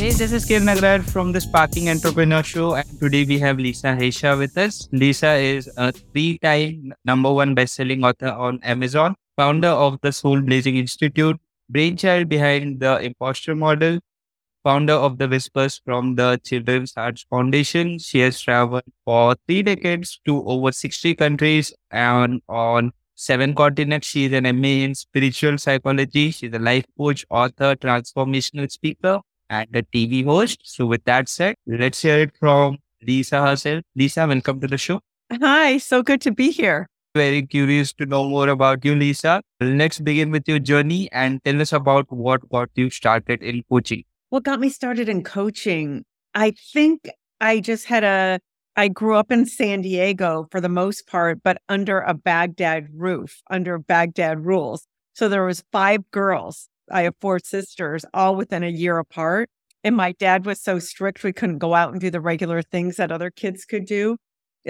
Hey, this is Kiran Nagrar from the Sparking Entrepreneur Show, and today we have Lisa Haisha with us. Lisa is a three-time number one best-selling author on Amazon, founder of the Soul Blazing Institute, brainchild behind the Imposter Model, founder of the Whispers from the Children's Hearts Foundation. She has traveled for three decades to over 60 countries and on seven continents. She is an MA in spiritual psychology. She's a life coach, author, transformational speaker, and a TV host. So, with that said, let's hear it from Lisa herself. Lisa, welcome to the show. Hi, so good to be here. Very curious to know more about you, Lisa. Let's begin with your journey and tell us about what got you started in coaching. What got me started in coaching? I think I just had a, I grew up in San Diego for the most part, but under a Baghdad roof, under Baghdad rules. So there was five girls I have four sisters, all within a year apart. And my dad was so strict, we couldn't go out and do the regular things that other kids could do.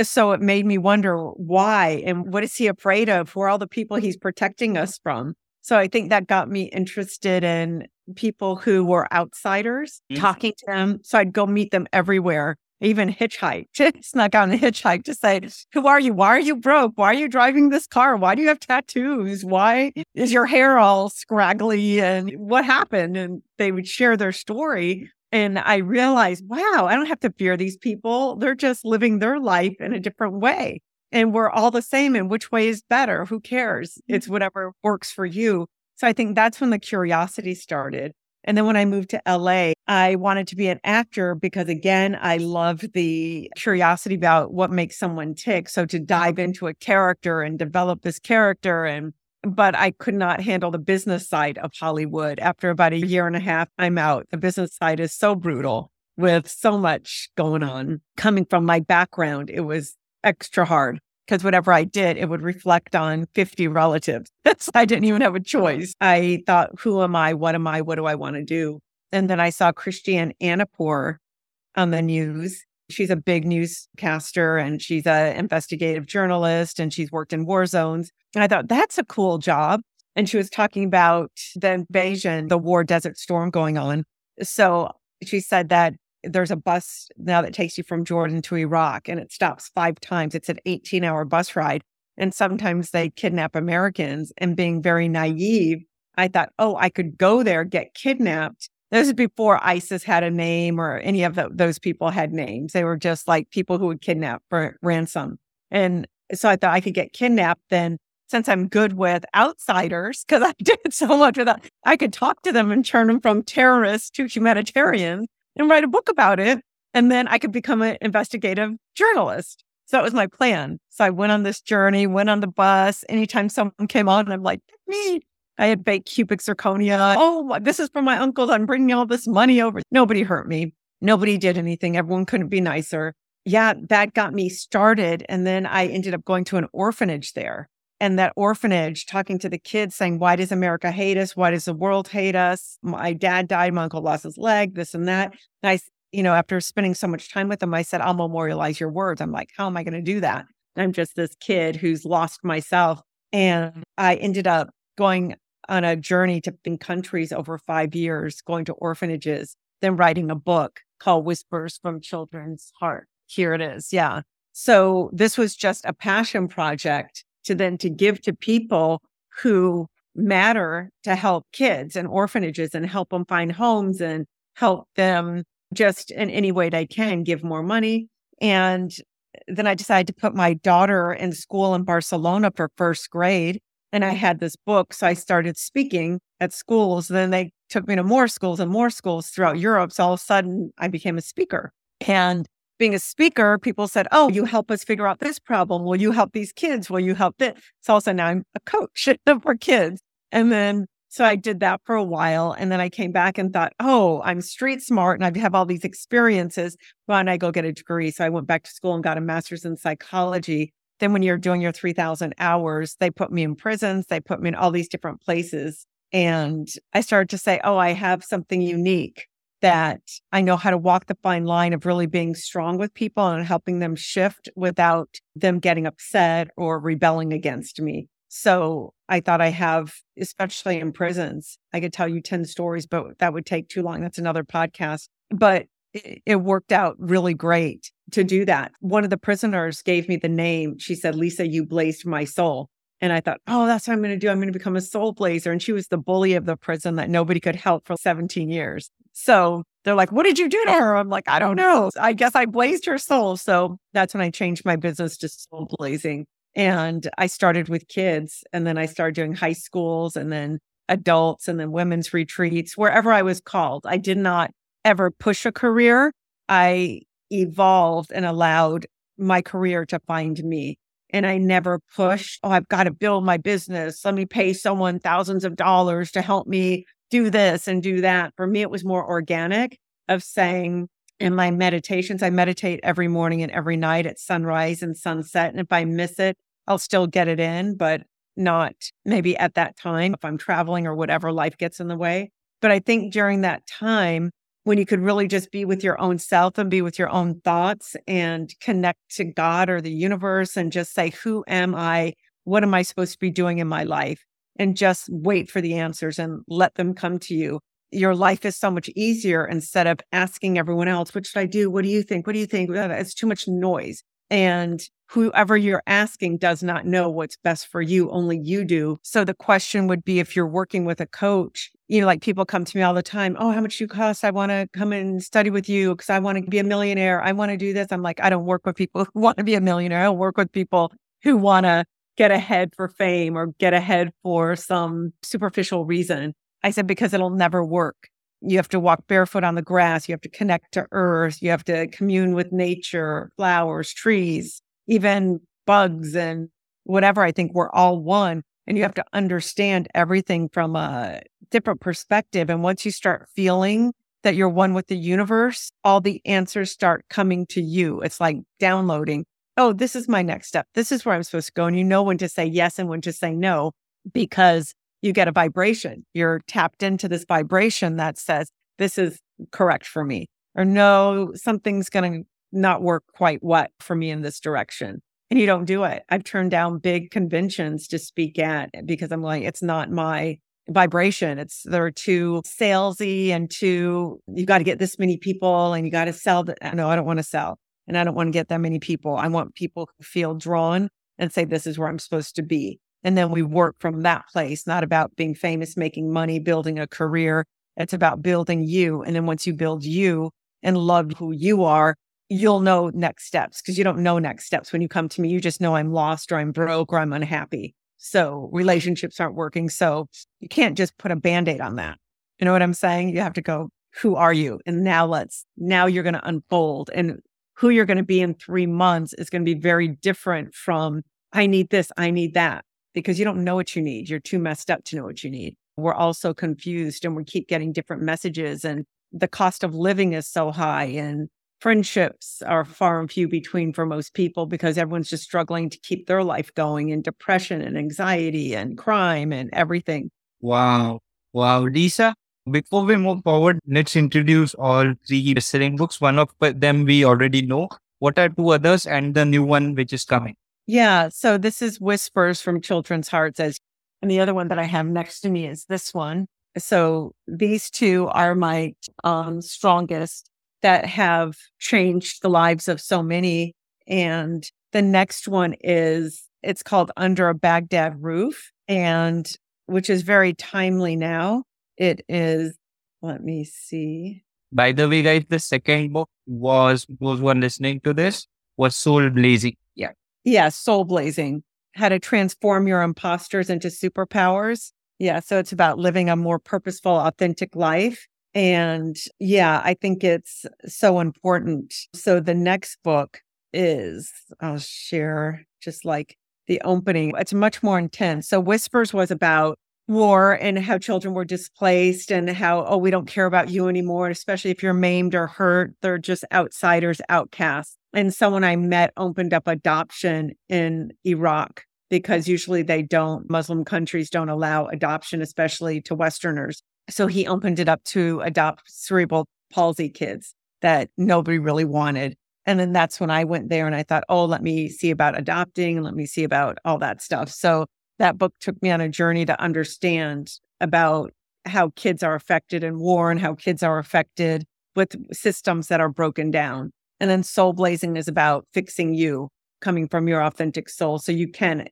So it made me wonder why and what is he afraid of? Who are all the people he's protecting us from? So I think that got me interested in people who were outsiders, mm-hmm. talking to them. So I'd go meet them everywhere even hitchhiked, snuck on a hitchhike to say, Who are you? Why are you broke? Why are you driving this car? Why do you have tattoos? Why is your hair all scraggly? And what happened? And they would share their story. And I realized, wow, I don't have to fear these people. They're just living their life in a different way. And we're all the same. And which way is better? Who cares? It's mm-hmm. whatever works for you. So I think that's when the curiosity started. And then when I moved to LA, I wanted to be an actor because, again, I love the curiosity about what makes someone tick. So to dive into a character and develop this character and but I could not handle the business side of Hollywood. After about a year and a half, I'm out. The business side is so brutal with so much going on. Coming from my background, it was extra hard because whatever I did, it would reflect on 50 relatives. so I didn't even have a uh-huh. choice. I thought, who am I? What am I? What do I want to do? And then I saw Christiane Amanpour on the news. She's a big newscaster and she's an investigative journalist and she's worked in war zones. And I thought, that's a cool job. And she was talking about the invasion, the war desert storm going on. So she said that there's a bus now that takes you from Jordan to Iraq and it stops five times. It's an 18 hour bus ride. And sometimes they kidnap Americans. And being very naive, I thought, oh, I could go there, get kidnapped. This is before ISIS had a name or any of the, those people had names. They were just like people who would kidnap for ransom. And so I thought I could get kidnapped. Then, since I'm good with outsiders, because I did so much with that, I could talk to them and turn them from terrorists to humanitarians and write a book about it. And then I could become an investigative journalist. So that was my plan. So I went on this journey, went on the bus. Anytime someone came on, I'm like, me. I had baked cubic zirconia. Oh, this is for my uncle. I'm bringing all this money over. Nobody hurt me. Nobody did anything. Everyone couldn't be nicer. Yeah, that got me started. And then I ended up going to an orphanage there and that orphanage talking to the kids saying why does america hate us? Why does the world hate us? My dad died my uncle lost his leg this and that. And i you know after spending so much time with them i said i'll memorialize your words. I'm like how am i going to do that? I'm just this kid who's lost myself. And i ended up going on a journey to countries over five years going to orphanages then writing a book called whispers from children's heart. Here it is yeah. So this was just a passion project to then to give to people who matter to help kids and orphanages and help them find homes and help them just in any way they can give more money. And then I decided to put my daughter in school in Barcelona for first grade. And I had this book. So I started speaking at schools. Then they took me to more schools and more schools throughout Europe. So all of a sudden I became a speaker. And being a speaker, people said, Oh, you help us figure out this problem. Will you help these kids? Will you help this? So also now I'm a coach for kids. And then so I did that for a while. And then I came back and thought, oh, I'm street smart and I have all these experiences. Why don't I go get a degree? So I went back to school and got a master's in psychology. Then when you're doing your 3000 hours, they put me in prisons. They put me in all these different places. And I started to say, oh, I have something unique that I know how to walk the fine line of really being strong with people and helping them shift without them getting upset or rebelling against me. So I thought I have, especially in prisons, I could tell you 10 stories, but that would take too long. That's another podcast. but it, it worked out really great to do that. One of the prisoners gave me the name. She said, Lisa, you blazed my soul. And I thought, oh, that's what I'm going to do. I'm going to become a soul blazer. And she was the bully of the prison that nobody could help for 17 years. So they're like, what did you do to her? I'm like, I don't know. I guess I blazed her soul. So that's when I changed my business to soul blazing. And I started with kids and then I started doing high schools and then adults and then women's retreats, wherever I was called. I did not ever push a career. I evolved and allowed my career to find me. And I never pushed, oh, I've got to build my business. Let me pay someone thousands of dollars to help me do this and do that. For me, it was more organic of saying in my meditations, I meditate every morning and every night at sunrise and sunset. And if I miss it, I'll still get it in, but not maybe at that time if I'm traveling or whatever life gets in the way. But I think during that time, when you could really just be with your own self and be with your own thoughts and connect to God or the universe and just say, Who am I? What am I supposed to be doing in my life? And just wait for the answers and let them come to you. Your life is so much easier instead of asking everyone else, What should I do? What do you think? What do you think? It's too much noise. And whoever you're asking does not know what's best for you, only you do. So the question would be if you're working with a coach, you know, like people come to me all the time, oh, how much do you cost? I want to come and study with you because I want to be a millionaire. I want to do this. I'm like, I don't work with people who want to be a millionaire. I don't work with people who want to get ahead for fame or get ahead for some superficial reason. I said, because it'll never work. You have to walk barefoot on the grass. You have to connect to earth. You have to commune with nature, flowers, trees, even bugs and whatever. I think we're all one. And you have to understand everything from a different perspective. And once you start feeling that you're one with the universe, all the answers start coming to you. It's like downloading. Oh, this is my next step. This is where I'm supposed to go. And you know when to say yes and when to say no because you get a vibration. You're tapped into this vibration that says, this is correct for me, or no, something's going to not work quite what for me in this direction. And you don't do it. I've turned down big conventions to speak at because I'm like, it's not my vibration. It's they're too salesy and too, you got to get this many people and you got to sell. The, no, I don't want to sell and I don't want to get that many people. I want people who feel drawn and say, this is where I'm supposed to be. And then we work from that place, not about being famous, making money, building a career. It's about building you. And then once you build you and love who you are, you'll know next steps because you don't know next steps when you come to me. You just know I'm lost or I'm broke or I'm unhappy. So relationships aren't working. So you can't just put a band aid on that. You know what I'm saying? You have to go, who are you? And now let's, now you're going to unfold. And who you're going to be in three months is going to be very different from, I need this, I need that because you don't know what you need. You're too messed up to know what you need. We're all so confused and we keep getting different messages and the cost of living is so high and friendships are far and few between for most people because everyone's just struggling to keep their life going and depression and anxiety and crime and everything. Wow. Wow. Lisa, before we move forward, let's introduce all three selling books. One of them we already know. What are two others and the new one which is coming? Yeah. So this is Whispers from Children's Hearts as and the other one that I have next to me is this one. So these two are my um, strongest that have changed the lives of so many. And the next one is it's called Under a Baghdad Roof, and which is very timely now. It is, let me see. By the way, guys, the second book was those who are listening to this was Soul Blazing. Yeah. Yeah, soul blazing, how to transform your imposters into superpowers. Yeah. So it's about living a more purposeful, authentic life. And yeah, I think it's so important. So the next book is, I'll share just like the opening. It's much more intense. So Whispers was about war and how children were displaced and how, oh, we don't care about you anymore. Especially if you're maimed or hurt, they're just outsiders, outcasts and someone I met opened up adoption in Iraq because usually they don't, Muslim countries don't allow adoption, especially to Westerners. So he opened it up to adopt cerebral palsy kids that nobody really wanted. And then that's when I went there and I thought, oh, let me see about adopting let me see about all that stuff. So that book took me on a journey to understand about how kids are affected in war and how kids are affected with systems that are broken down. And then soul blazing is about fixing you, coming from your authentic soul. So you can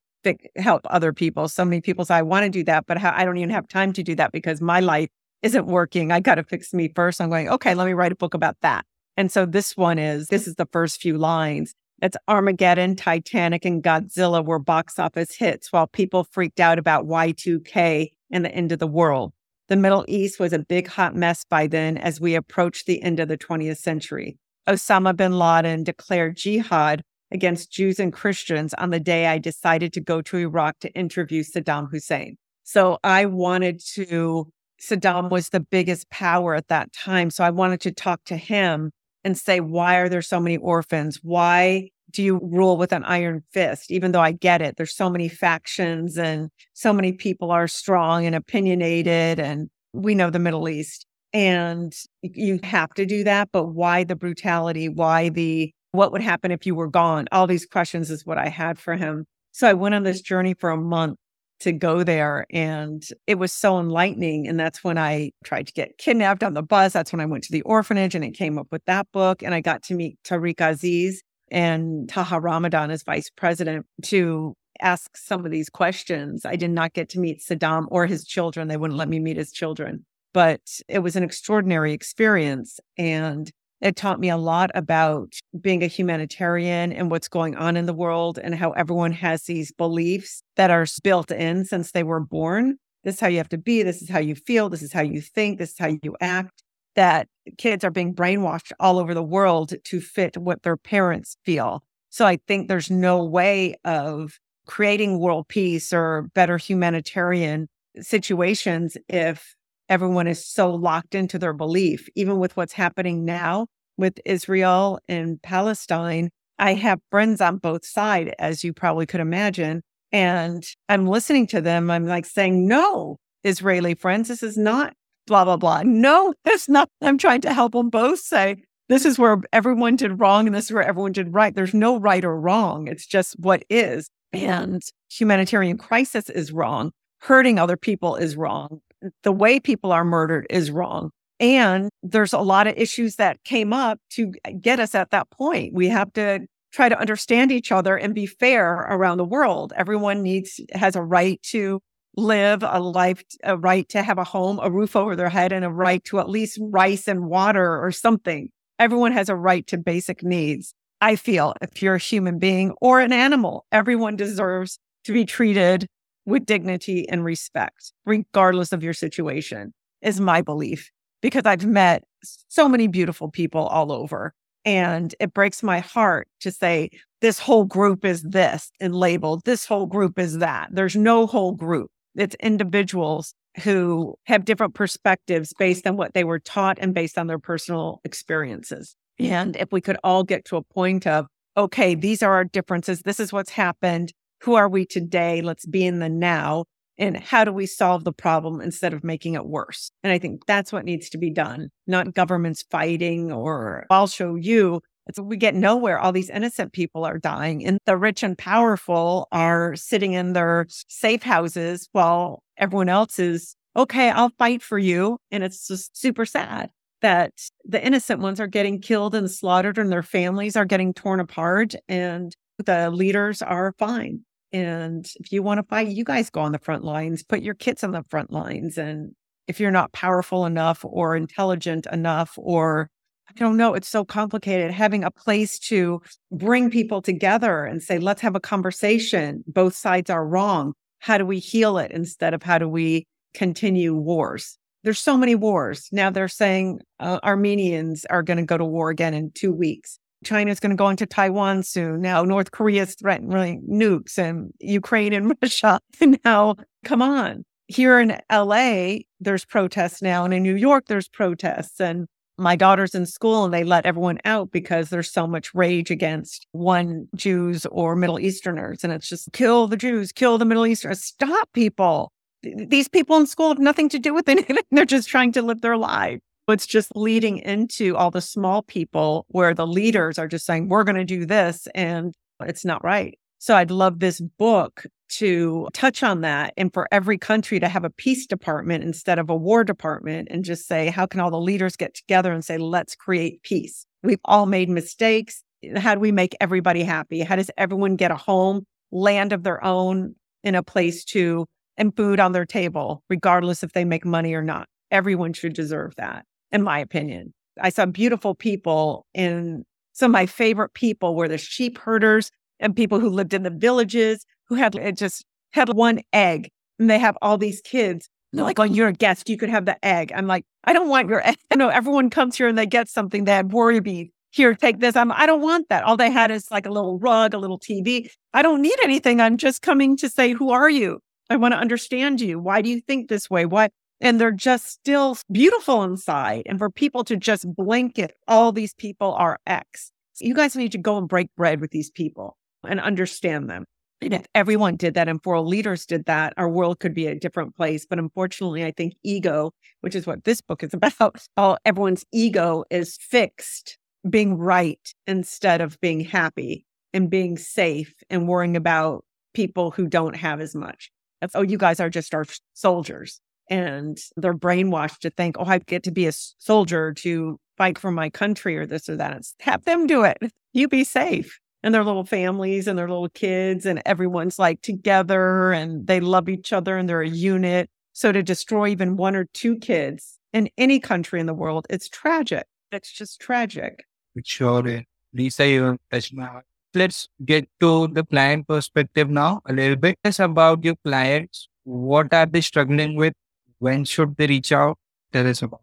help other people. So many people say, I want to do that, but I don't even have time to do that because my life isn't working. I got to fix me first. I'm going, okay, let me write a book about that. And so this one is, this is the first few lines. It's Armageddon, Titanic, and Godzilla were box office hits while people freaked out about Y2K and the end of the world. The Middle East was a big hot mess by then as we approached the end of the 20th century. Osama bin Laden declared jihad against Jews and Christians on the day I decided to go to Iraq to interview Saddam Hussein. So I wanted to, Saddam was the biggest power at that time. So I wanted to talk to him and say, why are there so many orphans? Why do you rule with an iron fist? Even though I get it, there's so many factions and so many people are strong and opinionated. And we know the Middle East. And you have to do that. But why the brutality? Why the what would happen if you were gone? All these questions is what I had for him. So I went on this journey for a month to go there and it was so enlightening and that's when I tried to get kidnapped on the bus that's when I went to the orphanage and it came up with that book and I got to meet Tariq Aziz and Taha Ramadan as vice president to ask some of these questions. I did not get to meet Saddam or his children. They wouldn't let me meet his children, but it was an extraordinary experience. And it taught me a lot about being a humanitarian and what's going on in the world and how everyone has these beliefs that are built in since they were born. This is how you have to be. This is how you feel. This is how you think. This is how you act. That kids are being brainwashed all over the world to fit what their parents feel. So I think there's no way of creating world peace or better humanitarian situations if everyone is so locked into their belief, even with what's happening now with Israel and Palestine. I have friends on both sides, as you probably could imagine. And I'm listening to them. I'm like saying, no, Israeli friends, this is not blah, blah, blah. No, it's not. I'm trying to help them both say, this is where everyone did wrong and this is where everyone did right. There's no right or wrong. It's just what is. And humanitarian crisis is wrong. Hurting other people is wrong the way people are murdered is wrong. And there's a lot of issues that came up to get us at that point. We have to try to understand each other and be fair around the world. Everyone needs has a right to live a life, a right to have a home, a roof over their head, and a right to at least rice and water or something. Everyone has a right to basic needs. I feel if you're a human being or an animal, everyone deserves to be treated with dignity and respect, regardless of your situation, is my belief. Because I've met so many beautiful people all over. And it breaks my heart to say, this whole group is this and labeled, this whole group is that. There's no whole group. It's individuals who have different perspectives based on what they were taught and based on their personal experiences. And if we could all get to a point of, okay, these are our differences, this is what's happened, who are we today? Let's be in the now. And how do we solve the problem instead of making it worse? And I think that's what needs to be done, not governments fighting or I'll show you. It's, we get nowhere. All these innocent people are dying, and the rich and powerful are sitting in their safe houses while everyone else is, okay, I'll fight for you. And it's just super sad that the innocent ones are getting killed and slaughtered, and their families are getting torn apart, and the leaders are fine. And if you want to fight, you guys go on the front lines, put your kids on the front lines. And if you're not powerful enough or intelligent enough, or I don't know, it's so complicated having a place to bring people together and say, let's have a conversation. Both sides are wrong. How do we heal it instead of how do we continue wars? There's so many wars. Now they're saying uh, Armenians are going to go to war again in two weeks. China's going to go into Taiwan soon. Now North Korea's threatening nukes and Ukraine and Russia. Now, come on. Here in LA, there's protests now. And in New York, there's protests. And my daughter's in school and they let everyone out because there's so much rage against one Jews or Middle Easterners. And it's just kill the Jews, kill the Middle Easterners. Stop people. These people in school have nothing to do with it. They're just trying to live their life. It's just leading into all the small people where the leaders are just saying, we're going to do this. And it's not right. So I'd love this book to touch on that and for every country to have a peace department instead of a war department and just say, how can all the leaders get together and say, let's create peace? We've all made mistakes. How do we make everybody happy? How does everyone get a home, land of their own in a place to, and food on their table, regardless if they make money or not? Everyone should deserve that, in my opinion. I saw beautiful people and some of my favorite people were the sheep herders and people who lived in the villages who had just had one egg and they have all these kids. And they're like, oh, you're a guest. You could have the egg. I'm like, I don't want your egg. I know everyone comes here and they get something. They had worry bead. Here, take this. I'm, I don't want that. All they had is like a little rug, a little TV. I don't need anything. I'm just coming to say, who are you? I want to understand you. Why do you think this way? Why? And they're just still beautiful inside. And for people to just blanket all these people are X. You guys need to go and break bread with these people and understand them. And if everyone did that and four leaders did that, our world could be a different place. But unfortunately, I think ego, which is what this book is about, all everyone's ego is fixed being right instead of being happy and being safe and worrying about people who don't have as much. That's, oh, you guys are just our soldiers. And they're brainwashed to think, oh, I get to be a soldier to fight for my country or this or that. It's, have them do it. You be safe and their little families and their little kids and everyone's like together and they love each other and they're a unit. So to destroy even one or two kids in any country in the world, it's tragic. It's just tragic. Sure. Lisa, you uh, my heart. Let's get to the client perspective now a little bit. It's about your clients. What are they struggling with? When should they reach out? Tell us about.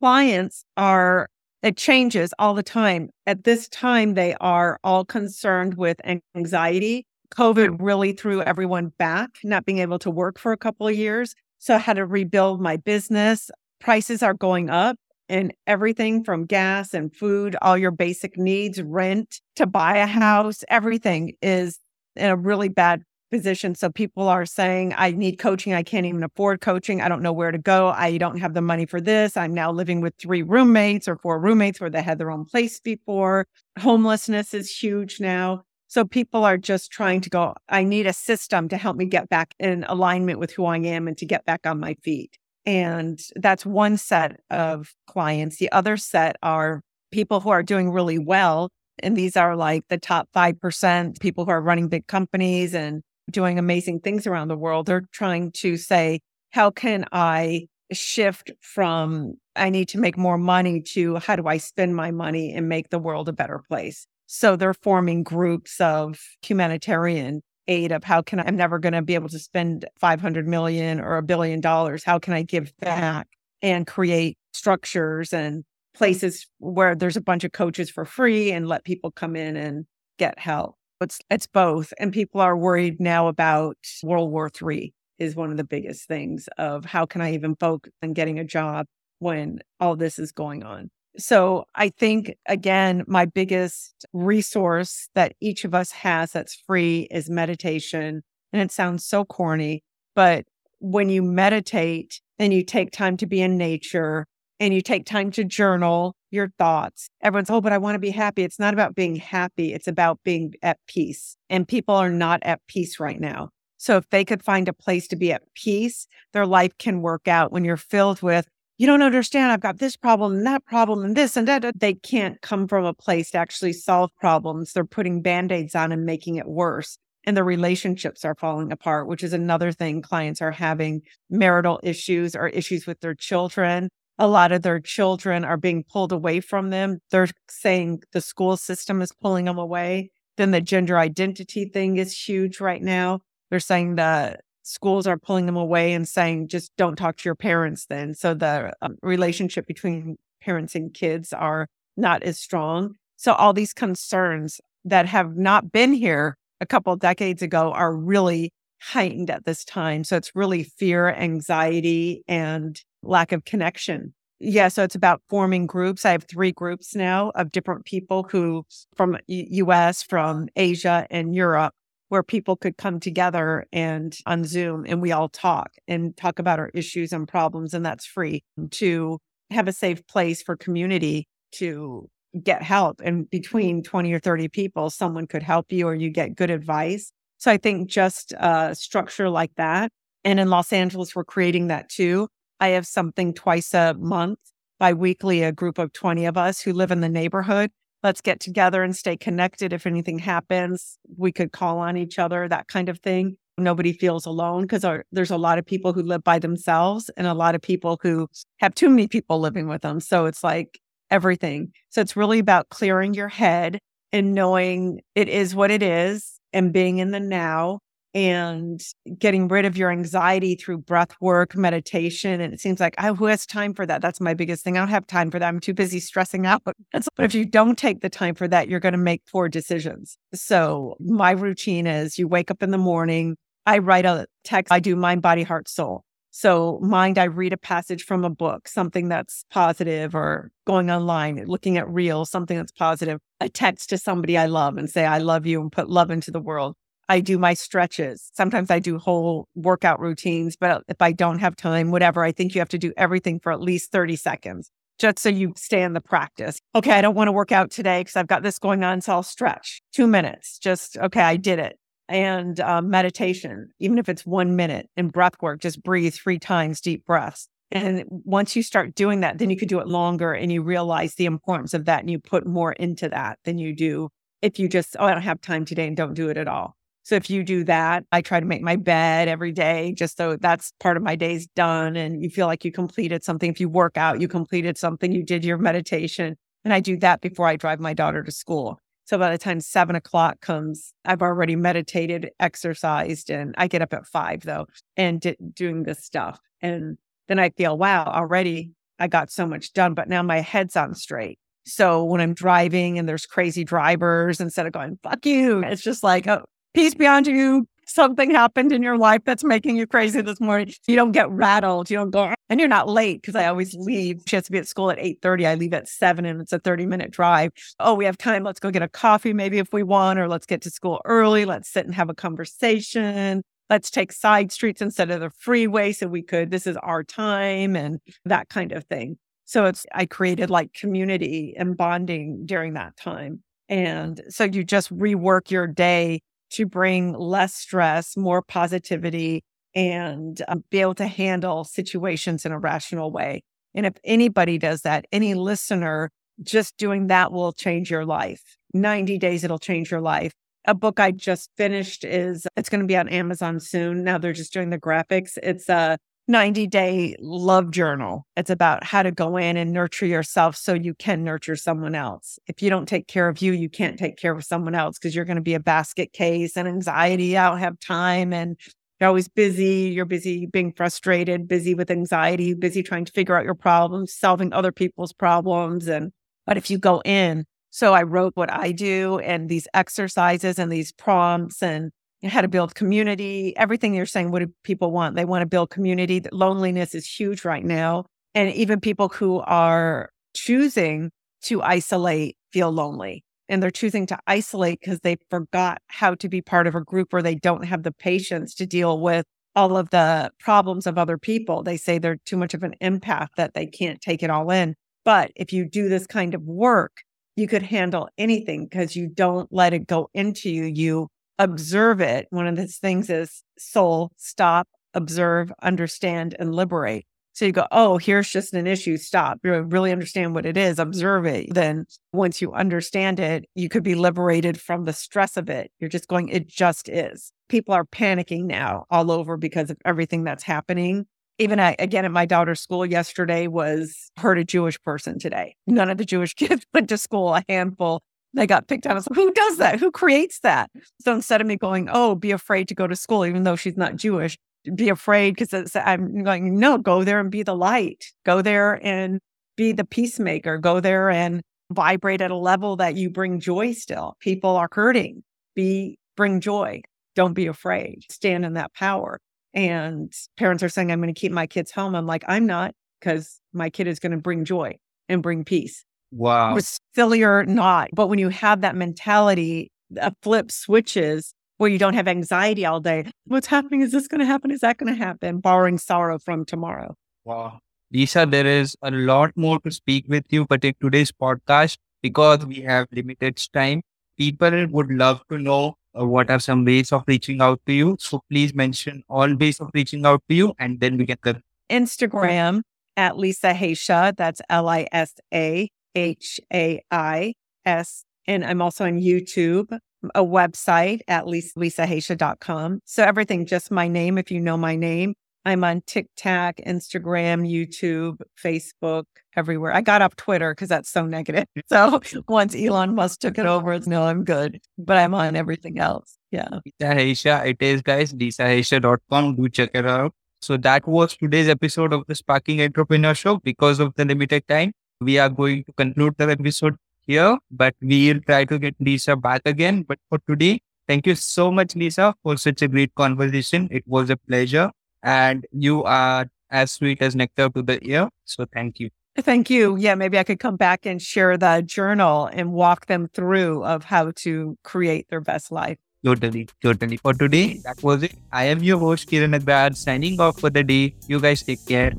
Clients are it changes all the time. At this time, they are all concerned with anxiety. COVID really threw everyone back, not being able to work for a couple of years. So I had to rebuild my business. Prices are going up and everything from gas and food, all your basic needs, rent to buy a house, everything is in a really bad position. So people are saying, I need coaching. I can't even afford coaching. I don't know where to go. I don't have the money for this. I'm now living with three roommates or four roommates where they had their own place before. Homelessness is huge now. So people are just trying to go, I need a system to help me get back in alignment with who I am and to get back on my feet. And that's one set of clients. The other set are people who are doing really well. And these are like the top 5% people who are running big companies and doing amazing things around the world. They're trying to say, how can I shift from I need to make more money to how do I spend my money and make the world a better place? So they're forming groups of humanitarian aid of how can I, I'm never going to be able to spend 500 million or a billion dollars. How can I give back and create structures and places where there's a bunch of coaches for free and let people come in and get help? It's it's both, and people are worried now about World War III is one of the biggest things of how can I even focus on getting a job when all this is going on. So I think again, my biggest resource that each of us has that's free is meditation. And it sounds so corny, but when you meditate and you take time to be in nature and you take time to journal your thoughts. Everyone's, oh, but I want to be happy. It's not about being happy. It's about being at peace. And people are not at peace right now. So if they could find a place to be at peace, their life can work out when you're filled with, you don't understand. I've got this problem and that problem and this and that. They can't come from a place to actually solve problems. They're putting band aids on and making it worse. And the relationships are falling apart, which is another thing clients are having marital issues or issues with their children a lot of their children are being pulled away from them. They're saying the school system is pulling them away. Then the gender identity thing is huge right now. They're saying the schools are pulling them away and saying just don't talk to your parents then. So the um, relationship between parents and kids are not as strong. So all these concerns that have not been here a couple decades ago are really heightened at this time. So it's really fear, anxiety, and lack of connection. Yeah, so it's about forming groups. I have three groups now of different people who from US, from Asia and Europe where people could come together and on Zoom and we all talk and talk about our issues and problems and that's free to have a safe place for community to get help. And between 20 or 30 people, someone could help you or you get good advice. So I think just a structure like that. And in Los Angeles, we're creating that too. I have something twice a month, biweekly, a group of 20 of us who live in the neighborhood. Let's get together and stay connected. If anything happens, we could call on each other, that kind of thing. Nobody feels alone because there's a lot of people who live by themselves and a lot of people who have too many people living with them. So it's like everything. So it's really about clearing your head and knowing it is what it is and being in the now and getting rid of your anxiety through breath work, meditation. And it seems like, oh, who has time for that? That's my biggest thing. I don't have time for that. I'm too busy stressing out. But if you don't take the time for that, you're going to make poor decisions. So my routine is you wake up in the morning, I write a text, I do mind, body, heart, soul. So, mind, I read a passage from a book, something that's positive, or going online, looking at reels, something that's positive. I text to somebody I love and say, I love you and put love into the world. I do my stretches. Sometimes I do whole workout routines, but if I don't have time, whatever, I think you have to do everything for at least 30 seconds just so you stay in the practice. Okay, I don't want to work out today because I've got this going on, so I'll stretch two minutes. Just, okay, I did it. And uh, meditation, even if it's one minute, and breath work, just breathe three times, deep breaths. And once you start doing that, then you could do it longer and you realize the importance of that and you put more into that than you do if you just, oh, I don't have time today and don't do it at all. So if you do that, I try to make my bed every day just so that's part of my day's done and you feel like you completed something. If you work out, you completed something, you did your meditation. And I do that before I drive my daughter to school. So by the time seven o'clock comes, I've already meditated, exercised, and I get up at five though and d- doing this stuff. And then I feel, wow, already I got so much done, but now my head's on straight. So when I'm driving and there's crazy drivers, instead of going, fuck you, it's just like, oh, peace be on you. Something happened in your life that's making you crazy this morning. You don't get rattled. You don't go, and you're not late because I always leave. She has to be at school at 8:30. I leave at seven and it's a 30 minute drive. Oh, we have time. Let's go get a coffee maybe if we want, or let's get to school early. Let's sit and have a conversation. Let's take side streets instead of the freeway so we could, this is our time and that kind of thing. So it's, I created like community and bonding during that time. And so you just rework your day to bring less stress, more positivity, and um, be able to handle situations in a rational way. And if anybody does that, any listener, just doing that will change your life. 90 days, it'll change your life. A book I just finished is, it's going to be on Amazon soon. Now they're just doing the graphics. It's a 90 day love journal. It's about how to go in and nurture yourself so you can nurture someone else. If you don't take care of you, you can't take care of someone else because you're going to be a basket case and anxiety. I don't have time. And you're always busy. You're busy being frustrated, busy with anxiety, busy trying to figure out your problems, solving other people's problems. And, but if you go in, so I wrote what I do and these exercises and these prompts and how to build community, everything you're saying, what do people want? They want to build community. Loneliness is huge right now. And even people who are choosing to isolate feel lonely. And they're choosing to isolate because they forgot how to be part of a group or they don't have the patience to deal with all of the problems of other people. They say they're too much of an empath that they can't take it all in. But if you do this kind of work, you could handle anything because you don't let it go into you. You observe it. One of these things is soul, stop, observe, understand, and liberate. So you go, oh, here's just an issue. Stop. Really understand what it is. Observe it. Then once you understand it, you could be liberated from the stress of it. You're just going, it just is. People are panicking now all over because of everything that's happening. Even I, again at my daughter's school yesterday was heard a Jewish person today. None of the Jewish kids went to school, a handful they got picked on. I was like, who does that? Who creates that? So instead of me going, oh, be afraid to go to school, even though she's not Jewish, be afraid because I'm going, no, go there and be the light. Go there and be the peacemaker. Go there and vibrate at a level that you bring joy still. People are hurting. Be bring joy. Don't be afraid. Stand in that power. And parents are saying, I'm going to keep my kids home. I'm like, I'm not because my kid is going to bring joy and bring peace. Wow. Was silly or not. But when you have that mentality, a flip switches where you don't have anxiety all day. What's happening? Is this going to happen? Is that going to happen? Borrowing sorrow from tomorrow. Wow. Lisa, there is a lot more to speak with you, but in today's podcast, because we have limited time. People would love to know uh, what are some ways of reaching out to you. So please mention all ways of reaching out to you and then we can go. Instagram at Lisa Haisha. That's L I S A H A I S. And I'm also on YouTube, a website at lisahaisha.com. So everything, just my name, if you know my name. I'm on TikTok, Instagram, YouTube, Facebook, everywhere. I got off Twitter because that's so negative. So once Elon Musk took it over, it's no, I'm good. But I'm on everything else. Yeah. Lisa Haisha, it is guys, lisahaisha.com. Do check it out. So that was today's episode of the Sparking Entrepreneur Show. Because of the limited time, we are going to conclude the episode here, but we'll try to get Lisa back again. But for today, thank you so much, Lisa, for such a great conversation. It was a pleasure. And you are as sweet as nectar to the ear. So thank you. Thank you. Yeah, maybe I could come back and share the journal and walk them through of how to create their best life. Totally, totally. For today, that was it. I am your host, Kiran Agbad, signing off for the day. You guys take care.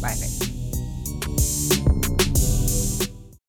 Bye.